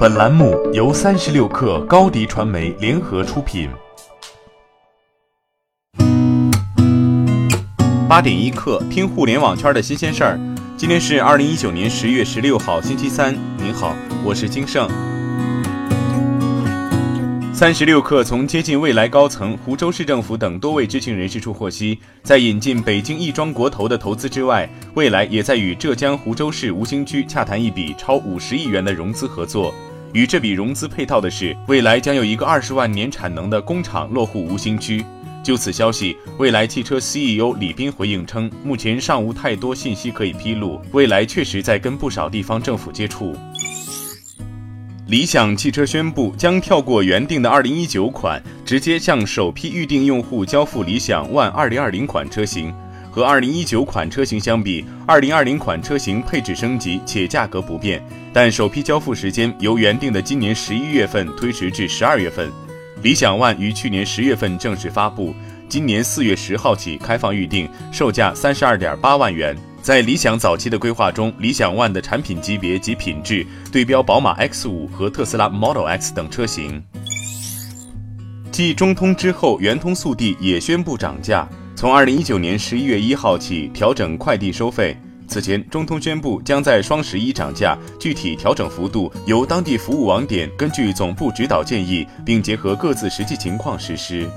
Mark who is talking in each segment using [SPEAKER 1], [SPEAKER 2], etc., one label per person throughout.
[SPEAKER 1] 本栏目由三十六氪高低传媒联合出品。八点一刻，听互联网圈的新鲜事儿。今天是二零一九年十月十六号，星期三。您好，我是金盛。三十六氪从接近未来高层、湖州市政府等多位知情人士处获悉，在引进北京亦庄国投的投资之外，未来也在与浙江湖州市吴兴区洽谈一笔超五十亿元的融资合作。与这笔融资配套的是，未来将有一个二十万年产能的工厂落户吴兴区。就此消息，未来汽车 CEO 李斌回应称，目前尚无太多信息可以披露。未来确实在跟不少地方政府接触。理想汽车宣布将跳过原定的二零一九款，直接向首批预定用户交付理想 ONE 二零二零款车型。和二零一九款车型相比，二零二零款车型配置升级且价格不变，但首批交付时间由原定的今年十一月份推迟至十二月份。理想 ONE 于去年十月份正式发布，今年四月十号起开放预定，售价三十二点八万元。在理想早期的规划中，理想 ONE 的产品级别及品质对标宝马 X 五和特斯拉 Model X 等车型。继中通之后，圆通速递也宣布涨价。从二零一九年十一月一号起调整快递收费。此前，中通宣布将在双十一涨价，具体调整幅度由当地服务网点根据总部指导建议，并结合各自实际情况实施。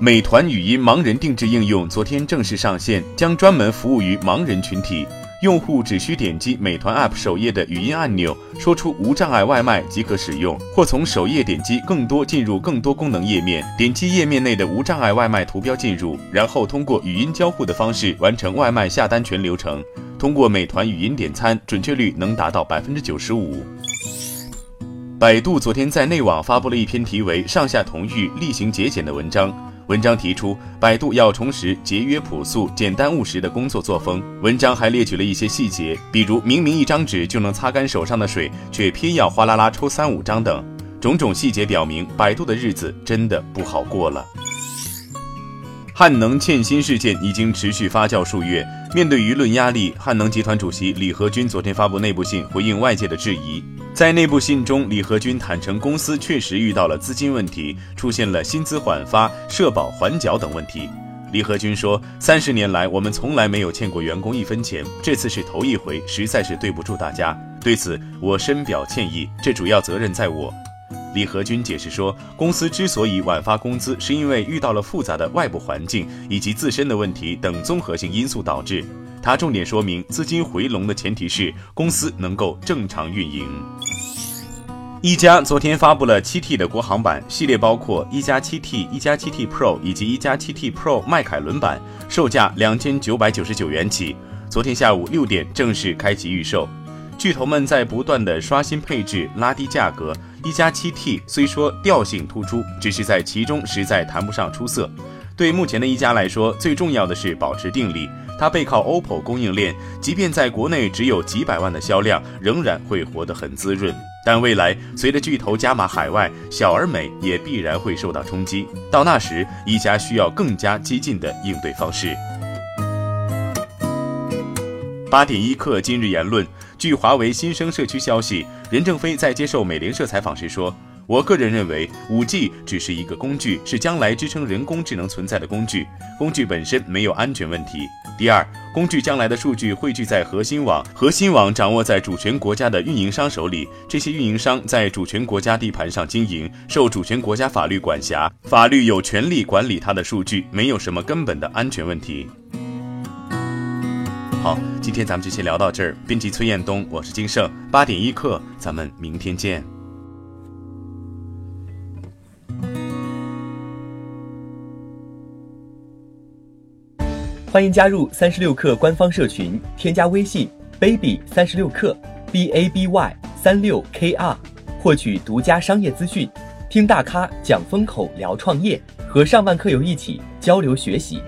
[SPEAKER 1] 美团语音盲人定制应用昨天正式上线，将专门服务于盲人群体。用户只需点击美团 App 首页的语音按钮，说出无障碍外卖即可使用，或从首页点击更多进入更多功能页面，点击页面内的无障碍外卖图标进入，然后通过语音交互的方式完成外卖下单全流程。通过美团语音点餐，准确率能达到百分之九十五。百度昨天在内网发布了一篇题为“上下同欲，厉行节俭”的文章。文章提出，百度要重拾节约朴素、简单务实的工作作风。文章还列举了一些细节，比如明明一张纸就能擦干手上的水，却偏要哗啦啦抽三五张等。种种细节表明，百度的日子真的不好过了。汉能欠薪事件已经持续发酵数月，面对舆论压力，汉能集团主席李河君昨天发布内部信，回应外界的质疑。在内部信中，李河君坦诚，公司确实遇到了资金问题，出现了薪资缓发、社保缓缴等问题。李河君说：“三十年来，我们从来没有欠过员工一分钱，这次是头一回，实在是对不住大家。对此，我深表歉意，这主要责任在我。”李河君解释说，公司之所以晚发工资，是因为遇到了复杂的外部环境以及自身的问题等综合性因素导致。他重点说明，资金回笼的前提是公司能够正常运营。一加昨天发布了七 T 的国行版系列，包括一加七 T、一加七 T Pro 以及一加七 T Pro 迈凯伦版，售价两千九百九十九元起。昨天下午六点正式开启预售。巨头们在不断的刷新配置，拉低价格。一加七 T 虽说调性突出，只是在其中实在谈不上出色。对目前的一加来说，最重要的是保持定力。它背靠 OPPO 供应链，即便在国内只有几百万的销量，仍然会活得很滋润。但未来随着巨头加码海外，小而美也必然会受到冲击。到那时，一加需要更加激进的应对方式。八点一刻，今日言论。据华为新生社区消息，任正非在接受美联社采访时说。我个人认为，五 G 只是一个工具，是将来支撑人工智能存在的工具。工具本身没有安全问题。第二，工具将来的数据汇聚在核心网，核心网掌握在主权国家的运营商手里，这些运营商在主权国家地盘上经营，受主权国家法律管辖，法律有权利管理它的数据，没有什么根本的安全问题。好，今天咱们就先聊到这儿。编辑崔彦东，我是金盛，八点一刻，咱们明天见。
[SPEAKER 2] 欢迎加入三十六氪官方社群，添加微信 baby 三十六氪 b a b y 三六 k r，获取独家商业资讯，听大咖讲风口，聊创业，和上万课友一起交流学习。